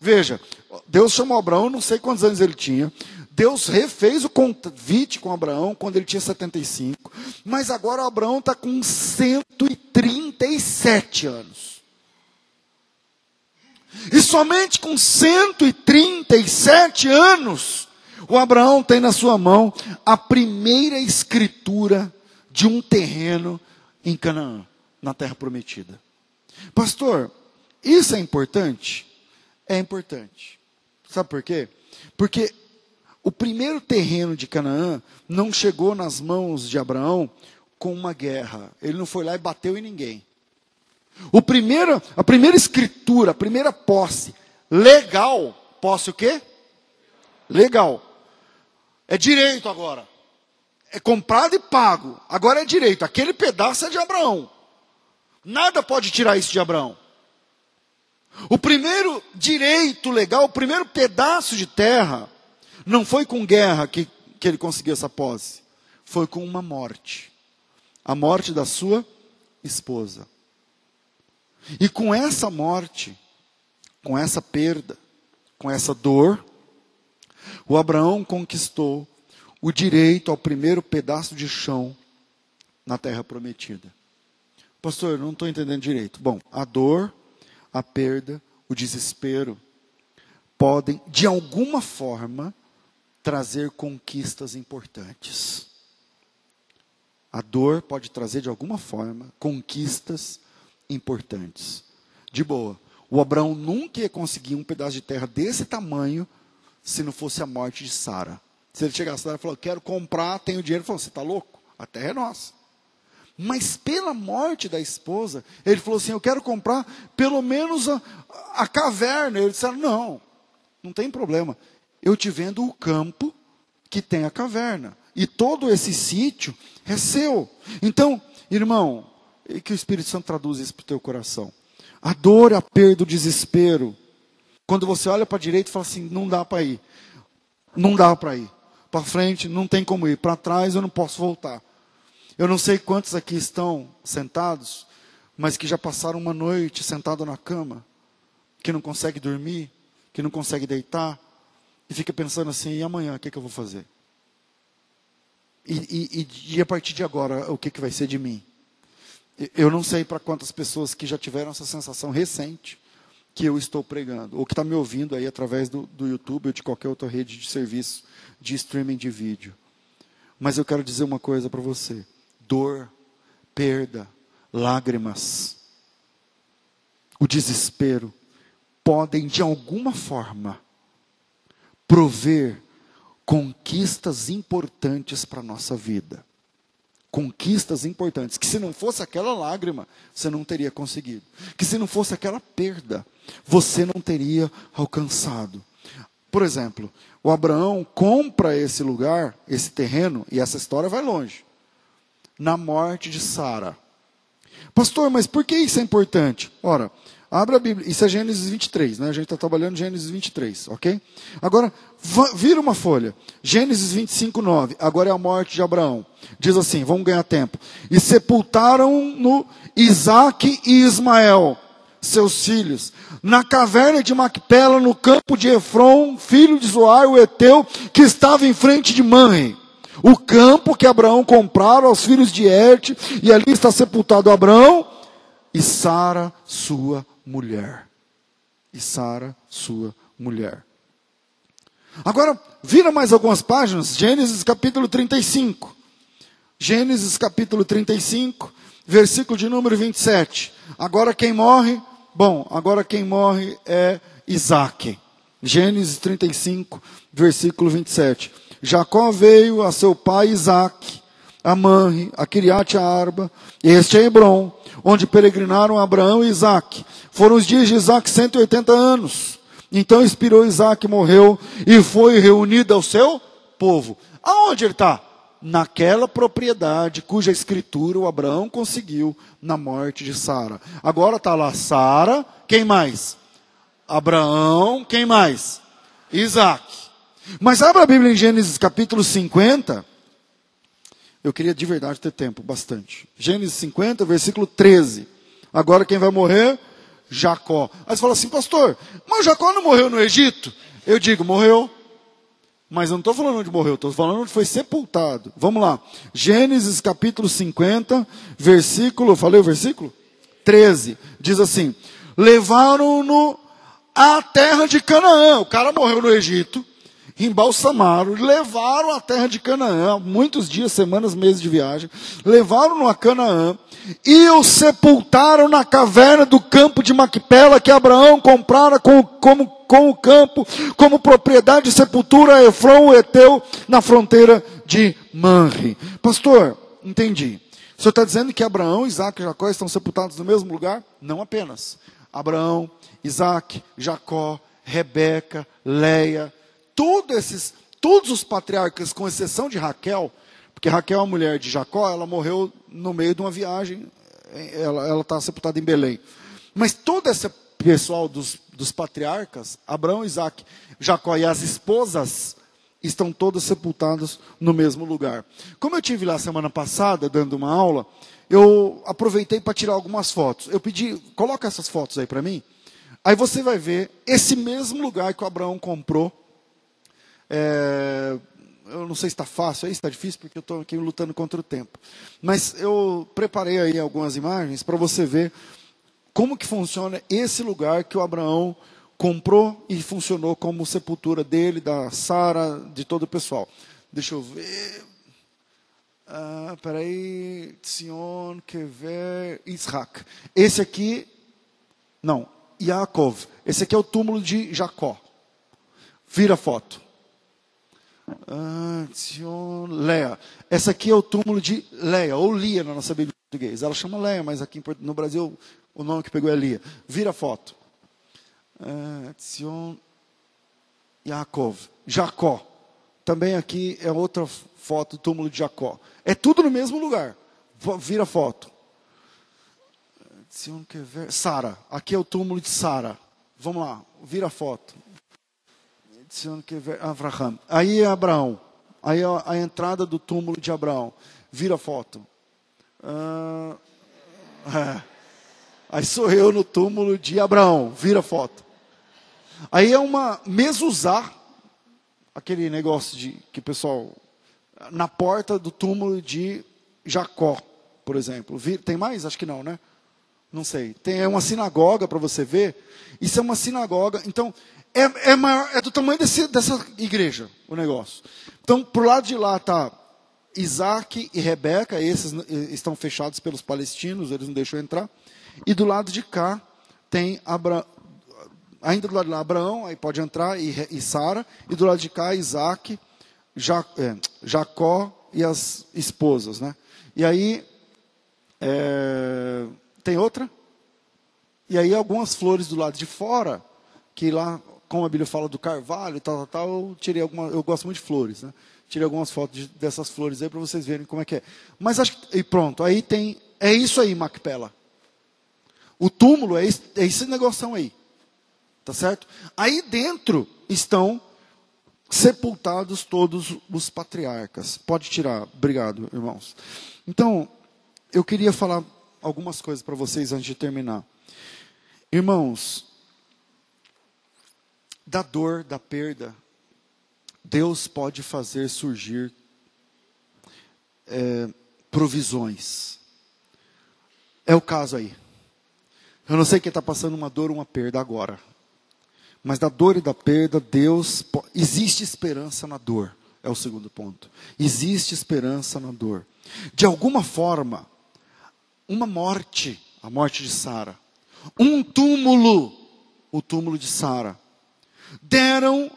Veja, Deus chamou Abraão, não sei quantos anos ele tinha. Deus refez o convite com Abraão quando ele tinha 75, mas agora Abraão está com 137 anos. E somente com 137 anos, o Abraão tem na sua mão a primeira escritura de um terreno em Canaã, na terra prometida. Pastor, isso é importante? É importante. Sabe por quê? Porque o primeiro terreno de Canaã não chegou nas mãos de Abraão com uma guerra. Ele não foi lá e bateu em ninguém. O primeiro, a primeira escritura, a primeira posse legal, posse o quê? Legal. É direito agora. É comprado e pago. Agora é direito. Aquele pedaço é de Abraão. Nada pode tirar isso de Abraão. O primeiro direito legal, o primeiro pedaço de terra, não foi com guerra que, que ele conseguiu essa posse. Foi com uma morte. A morte da sua esposa. E com essa morte, com essa perda, com essa dor, o Abraão conquistou o direito ao primeiro pedaço de chão na terra prometida. Pastor, eu não estou entendendo direito. Bom, a dor, a perda, o desespero podem, de alguma forma, trazer conquistas importantes. A dor pode trazer, de alguma forma, conquistas importantes. De boa. O Abraão nunca ia conseguir um pedaço de terra desse tamanho se não fosse a morte de Sara. Se ele chegasse lá e falou, quero comprar, tenho dinheiro, ele falou, você está louco? A terra é nossa. Mas pela morte da esposa, ele falou assim: Eu quero comprar pelo menos a, a caverna. Ele disse: Não, não tem problema. Eu te vendo o campo que tem a caverna. E todo esse sítio é seu. Então, irmão, que o Espírito Santo traduz isso para o teu coração. A dor, a perda, o desespero. Quando você olha para a direita e fala assim: Não dá para ir. Não dá para ir. Para frente, não tem como ir. Para trás, eu não posso voltar. Eu não sei quantos aqui estão sentados, mas que já passaram uma noite sentado na cama, que não consegue dormir, que não consegue deitar, e fica pensando assim: e amanhã, o que, que eu vou fazer? E, e, e, a partir de agora, o que, que vai ser de mim? Eu não sei para quantas pessoas que já tiveram essa sensação recente que eu estou pregando, ou que está me ouvindo aí através do, do YouTube ou de qualquer outra rede de serviço de streaming de vídeo. Mas eu quero dizer uma coisa para você dor, perda, lágrimas, o desespero, podem de alguma forma prover conquistas importantes para a nossa vida. Conquistas importantes, que se não fosse aquela lágrima, você não teria conseguido. Que se não fosse aquela perda, você não teria alcançado. Por exemplo, o Abraão compra esse lugar, esse terreno, e essa história vai longe na morte de Sara. Pastor, mas por que isso é importante? Ora, abra a Bíblia, isso é Gênesis 23, né? A gente está trabalhando Gênesis 23, ok? Agora, vira uma folha. Gênesis 25, 9. Agora é a morte de Abraão. Diz assim, vamos ganhar tempo. E sepultaram no Isaac e Ismael, seus filhos, na caverna de Macpela, no campo de Efron, filho de Zoar, o Eteu, que estava em frente de Manre o campo que Abraão comprara aos filhos de Erte, e ali está sepultado Abraão e Sara, sua mulher. E Sara, sua mulher. Agora, vira mais algumas páginas, Gênesis capítulo 35. Gênesis capítulo 35, versículo de número 27. Agora quem morre? Bom, agora quem morre é Isaac. Gênesis 35, versículo 27. Jacó veio a seu pai Isaac, a Manre, a Kiriat Arba, este é Hebron, onde peregrinaram Abraão e Isaac. Foram os dias de Isaac 180 anos. Então expirou Isaac, morreu e foi reunido ao seu povo. Aonde ele está? Naquela propriedade cuja escritura o Abraão conseguiu na morte de Sara. Agora está lá Sara, quem mais? Abraão, quem mais? Isaac. Mas abra a Bíblia em Gênesis capítulo 50. Eu queria de verdade ter tempo, bastante. Gênesis 50, versículo 13. Agora quem vai morrer? Jacó. Aí você fala assim, pastor, mas Jacó não morreu no Egito? Eu digo, morreu. Mas eu não estou falando onde morreu, estou falando onde foi sepultado. Vamos lá. Gênesis capítulo 50, versículo, falei o versículo? 13. Diz assim: Levaram-no à terra de Canaã. O cara morreu no Egito, embalsamaram, levaram à terra de Canaã, muitos dias, semanas, meses de viagem, levaram-no a Canaã e o sepultaram na caverna do campo de Macpela que Abraão comprara com, como, com o campo, como propriedade de sepultura a Efron, o Eteu, na fronteira de Manre. Pastor, entendi. O senhor está dizendo que Abraão, Isaac e Jacó estão sepultados no mesmo lugar? Não apenas. Abraão, Isaac, Jacó, Rebeca, Leia, todos esses, todos os patriarcas, com exceção de Raquel, porque Raquel, a mulher de Jacó, ela morreu no meio de uma viagem, ela está sepultada em Belém. Mas todo esse pessoal dos, dos patriarcas, Abraão, Isaac, Jacó e as esposas, estão todos sepultados no mesmo lugar. Como eu tive lá semana passada dando uma aula, eu aproveitei para tirar algumas fotos. Eu pedi, coloca essas fotos aí para mim. Aí você vai ver esse mesmo lugar que o Abraão comprou é, eu não sei se está fácil aí, está difícil, porque eu estou aqui lutando contra o tempo. Mas eu preparei aí algumas imagens para você ver como que funciona esse lugar que o Abraão comprou e funcionou como sepultura dele, da Sara, de todo o pessoal. Deixa eu ver. Ah, peraí. Sion, Kever, Isaac. Esse aqui, não, Yaakov. Esse aqui é o túmulo de Jacó. Vira a foto. Leia. Essa aqui é o túmulo de Leia, ou Lia na nossa Bíblia português. Ela chama Leia, mas aqui no Brasil o nome que pegou é Lia. Vira a foto. Tzion Yaakov. Jacó. Também aqui é outra foto do túmulo de Jacó. É tudo no mesmo lugar. Vira a foto. Sara. Aqui é o túmulo de Sara. Vamos lá. Vira a foto. Abraham. Aí é Abraão. Aí é a entrada do túmulo de Abraão. Vira a foto. Ah, é. Aí sou eu no túmulo de Abraão. Vira a foto. Aí é uma mesuzá, aquele negócio de que o pessoal na porta do túmulo de Jacó, por exemplo. Tem mais? Acho que não, né? Não sei. Tem uma sinagoga para você ver. Isso é uma sinagoga. Então, é, é, maior, é do tamanho desse, dessa igreja, o negócio. Então, para o lado de lá está Isaac e Rebeca, esses estão fechados pelos palestinos, eles não deixam entrar. E do lado de cá tem Abra... ainda do lado de lá Abraão, aí pode entrar, e, e Sara. E do lado de cá Isaac, ja, é, Jacó e as esposas. Né? E aí, é, tem outra? E aí algumas flores do lado de fora, que lá como a Bíblia fala do carvalho tal, tal, tal, eu tirei alguma, eu gosto muito de flores, né? Tirei algumas fotos de, dessas flores aí para vocês verem como é que é. Mas acho que, e pronto, aí tem, é isso aí, Macpela. O túmulo é esse, é esse negócio aí. Tá certo? Aí dentro estão sepultados todos os patriarcas. Pode tirar, obrigado, irmãos. Então, eu queria falar algumas coisas para vocês antes de terminar. Irmãos, da dor, da perda, Deus pode fazer surgir é, provisões. É o caso aí. Eu não sei quem está passando uma dor ou uma perda agora. Mas da dor e da perda, Deus. Existe esperança na dor. É o segundo ponto. Existe esperança na dor. De alguma forma, uma morte, a morte de Sara. Um túmulo, o túmulo de Sara deram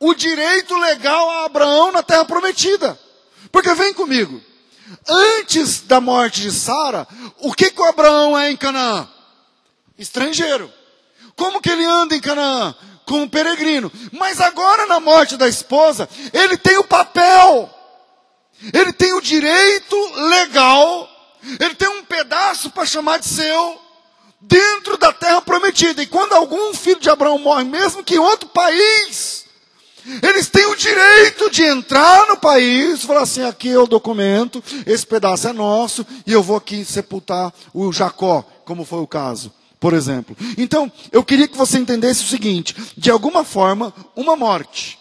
o direito legal a Abraão na terra prometida. Porque vem comigo. Antes da morte de Sara, o que que o Abraão é em Canaã? Estrangeiro. Como que ele anda em Canaã? Como peregrino. Mas agora na morte da esposa, ele tem o papel. Ele tem o direito legal. Ele tem um pedaço para chamar de seu dentro da terra prometida. E quando algum filho de Abraão morre, mesmo que em outro país, eles têm o direito de entrar no país, falar assim: aqui é o documento, esse pedaço é nosso, e eu vou aqui sepultar o Jacó, como foi o caso, por exemplo. Então, eu queria que você entendesse o seguinte: de alguma forma, uma morte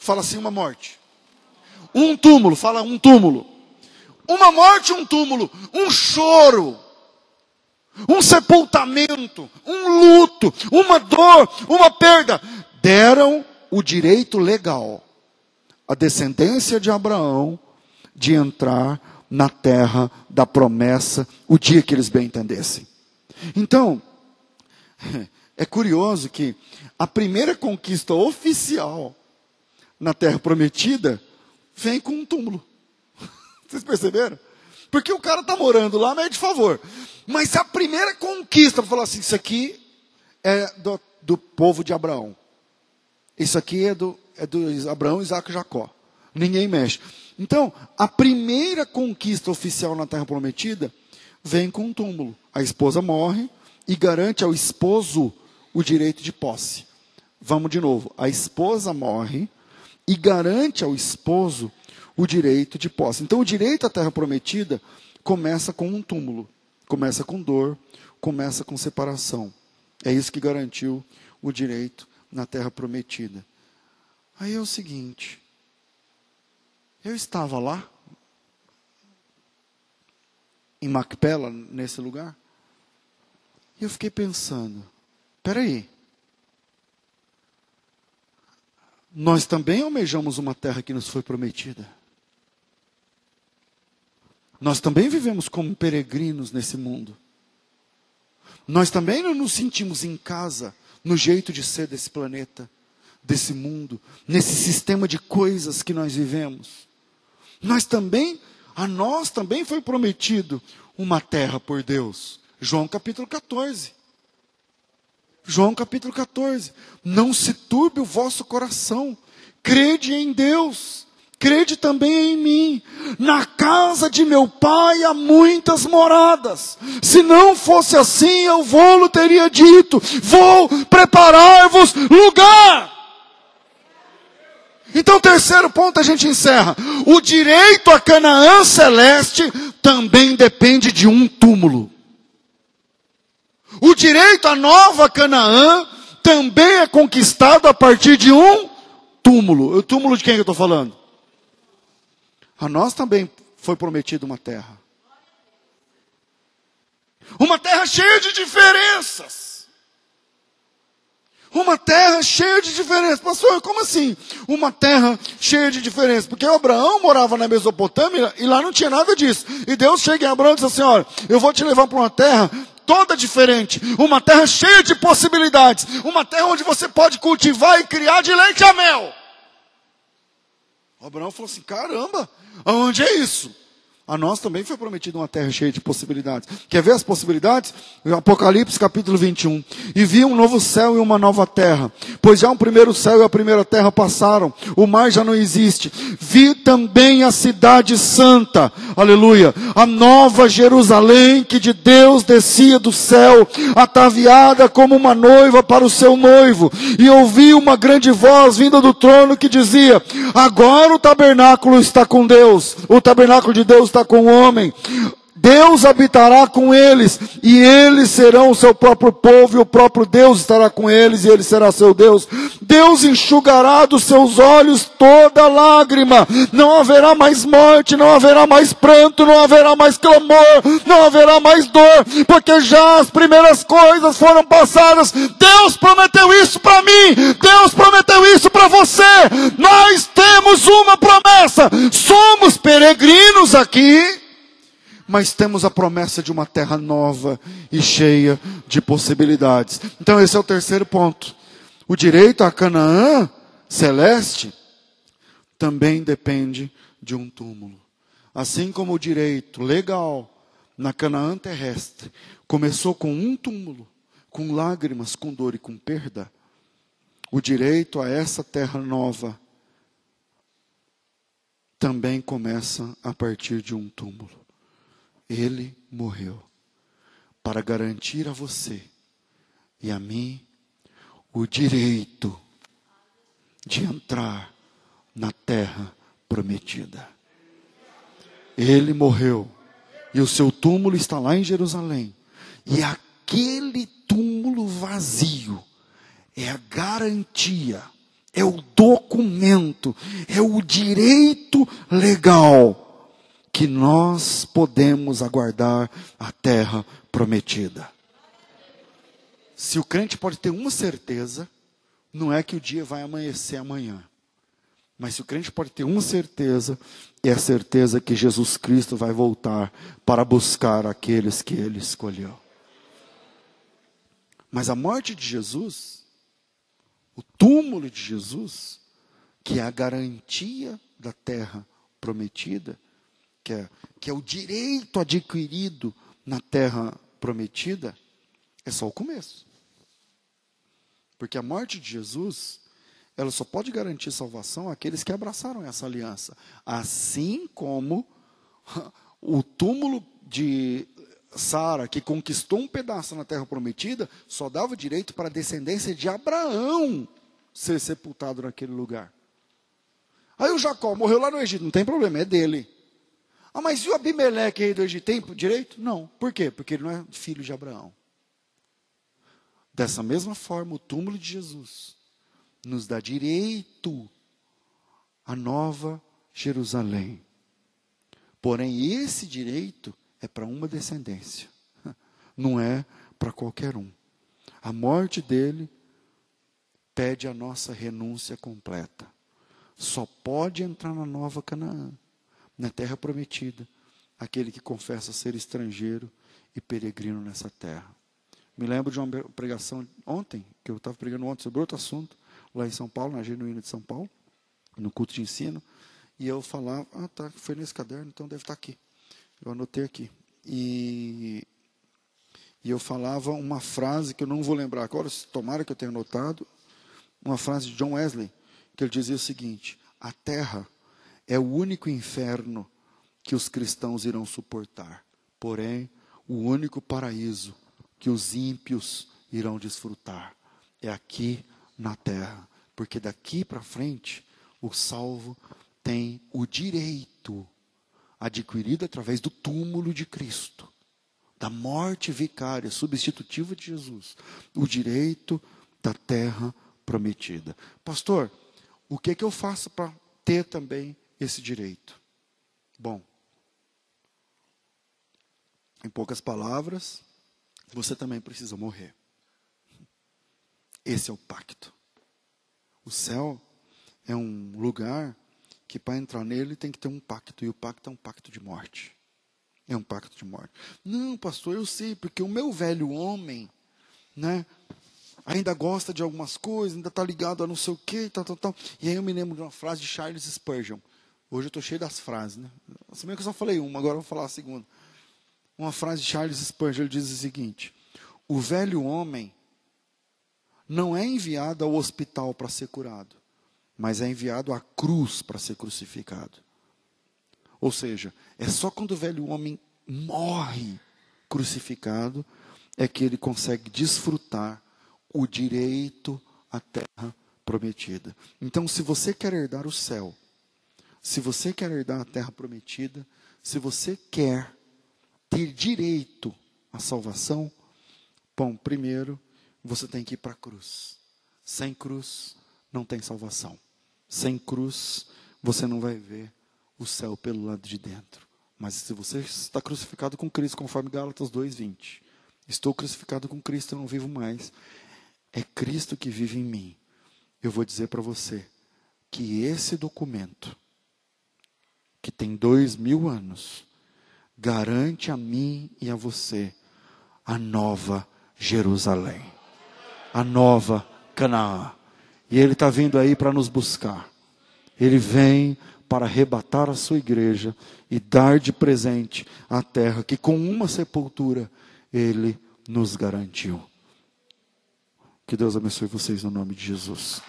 Fala assim, uma morte. Um túmulo, fala um túmulo. Uma morte, um túmulo. Um choro. Um sepultamento. Um luto. Uma dor. Uma perda. Deram o direito legal à descendência de Abraão de entrar na terra da promessa o dia que eles bem entendessem. Então, [laughs] é curioso que a primeira conquista oficial na terra prometida vem com um túmulo. Vocês perceberam? Porque o cara está morando lá, mas é de favor. Mas a primeira conquista, falar assim, isso aqui é do, do, povo de Abraão. Isso aqui é do, é do Abraão, Isaac e Jacó. Ninguém mexe. Então, a primeira conquista oficial na Terra Prometida vem com um túmulo. A esposa morre e garante ao esposo o direito de posse. Vamos de novo. A esposa morre e garante ao esposo o direito de posse. Então, o direito à Terra Prometida começa com um túmulo, começa com dor, começa com separação. É isso que garantiu o direito na Terra Prometida. Aí é o seguinte: eu estava lá, em Macpela, nesse lugar, e eu fiquei pensando: peraí, nós também almejamos uma terra que nos foi prometida. Nós também vivemos como peregrinos nesse mundo. Nós também não nos sentimos em casa no jeito de ser desse planeta, desse mundo, nesse sistema de coisas que nós vivemos. Nós também, a nós também foi prometido uma terra por Deus. João capítulo 14. João capítulo 14. Não se turbe o vosso coração. Crede em Deus. Crede também em mim. Na casa de meu pai há muitas moradas. Se não fosse assim, eu vou-lo teria dito: Vou preparar-vos lugar. Então, terceiro ponto a gente encerra. O direito a Canaã celeste também depende de um túmulo. O direito à nova Canaã também é conquistado a partir de um túmulo. O túmulo de quem eu estou falando? A nós também foi prometido uma terra. Uma terra cheia de diferenças. Uma terra cheia de diferenças. Pastor, como assim? Uma terra cheia de diferenças? Porque Abraão morava na Mesopotâmia e lá não tinha nada disso. E Deus chega em Abraão e diz assim: olha, eu vou te levar para uma terra toda diferente. Uma terra cheia de possibilidades. Uma terra onde você pode cultivar e criar de leite a mel. Abraão falou assim: caramba, aonde é isso? A nós também foi prometida uma terra cheia de possibilidades. Quer ver as possibilidades? Apocalipse capítulo 21. E vi um novo céu e uma nova terra, pois já um primeiro céu e a primeira terra passaram, o mar já não existe. Vi também a cidade santa, aleluia, a nova Jerusalém que de Deus descia do céu, ataviada como uma noiva para o seu noivo. E ouvi uma grande voz vinda do trono que dizia: Agora o tabernáculo está com Deus, o tabernáculo de Deus está com o homem. Deus habitará com eles, e eles serão o seu próprio povo, e o próprio Deus estará com eles, e ele será seu Deus. Deus enxugará dos seus olhos toda lágrima, não haverá mais morte, não haverá mais pranto, não haverá mais clamor, não haverá mais dor, porque já as primeiras coisas foram passadas. Deus prometeu isso para mim, Deus prometeu isso para você. Nós temos uma promessa, somos peregrinos aqui mas temos a promessa de uma terra nova e cheia de possibilidades. Então, esse é o terceiro ponto. O direito a Canaã celeste também depende de um túmulo. Assim como o direito legal na Canaã terrestre começou com um túmulo, com lágrimas, com dor e com perda, o direito a essa terra nova também começa a partir de um túmulo. Ele morreu para garantir a você e a mim o direito de entrar na terra prometida. Ele morreu e o seu túmulo está lá em Jerusalém. E aquele túmulo vazio é a garantia é o documento, é o direito legal que nós podemos aguardar a terra prometida. Se o crente pode ter uma certeza, não é que o dia vai amanhecer amanhã. Mas se o crente pode ter uma certeza, é a certeza que Jesus Cristo vai voltar para buscar aqueles que ele escolheu. Mas a morte de Jesus, o túmulo de Jesus, que é a garantia da terra prometida, que é, que é o direito adquirido na terra prometida, é só o começo. Porque a morte de Jesus, ela só pode garantir salvação àqueles que abraçaram essa aliança. Assim como [laughs] o túmulo de Sara, que conquistou um pedaço na terra prometida, só dava direito para a descendência de Abraão ser sepultado naquele lugar. Aí o Jacó morreu lá no Egito, não tem problema, é dele. Ah, mas e o Abimeleque rei do Egito tem direito? Não. Por quê? Porque ele não é filho de Abraão. Dessa mesma forma, o túmulo de Jesus nos dá direito à nova Jerusalém. Porém, esse direito é para uma descendência, [laughs] não é para qualquer um. A morte dele pede a nossa renúncia completa. Só pode entrar na nova Canaã, na terra prometida, aquele que confessa ser estrangeiro e peregrino nessa terra. Me lembro de uma pregação ontem, que eu estava pregando ontem sobre outro assunto, lá em São Paulo, na Genuína de São Paulo, no culto de ensino, e eu falava, ah tá, foi nesse caderno, então deve estar aqui. Eu anotei aqui. E, e eu falava uma frase que eu não vou lembrar agora, tomara que eu tenha anotado, uma frase de John Wesley, que ele dizia o seguinte: a terra é o único inferno que os cristãos irão suportar, porém, o único paraíso que os ímpios irão desfrutar é aqui na terra, porque daqui para frente o salvo tem o direito adquirido através do túmulo de Cristo, da morte vicária, substitutiva de Jesus, o direito da terra prometida. Pastor, o que, é que eu faço para ter também esse direito? Bom, em poucas palavras, você também precisa morrer. Esse é o pacto. O céu é um lugar que para entrar nele tem que ter um pacto, e o pacto é um pacto de morte. É um pacto de morte. Não, pastor, eu sei, porque o meu velho homem, né, ainda gosta de algumas coisas, ainda está ligado a não sei o quê, tal, tal, tal. E aí eu me lembro de uma frase de Charles Spurgeon. Hoje eu estou cheio das frases, né? Se bem que eu só falei uma, agora eu vou falar a segunda. Uma frase de Charles Spurgeon, diz o seguinte: O velho homem não é enviado ao hospital para ser curado mas é enviado à cruz para ser crucificado. Ou seja, é só quando o velho homem morre crucificado é que ele consegue desfrutar o direito à terra prometida. Então, se você quer herdar o céu, se você quer herdar a terra prometida, se você quer ter direito à salvação, bom, primeiro você tem que ir para a cruz. Sem cruz não tem salvação. Sem cruz, você não vai ver o céu pelo lado de dentro. Mas se você está crucificado com Cristo, conforme Gálatas 2:20, estou crucificado com Cristo, eu não vivo mais. É Cristo que vive em mim. Eu vou dizer para você que esse documento, que tem dois mil anos, garante a mim e a você a nova Jerusalém, a nova Canaã. E Ele está vindo aí para nos buscar. Ele vem para arrebatar a sua igreja e dar de presente a terra que com uma sepultura Ele nos garantiu. Que Deus abençoe vocês no nome de Jesus.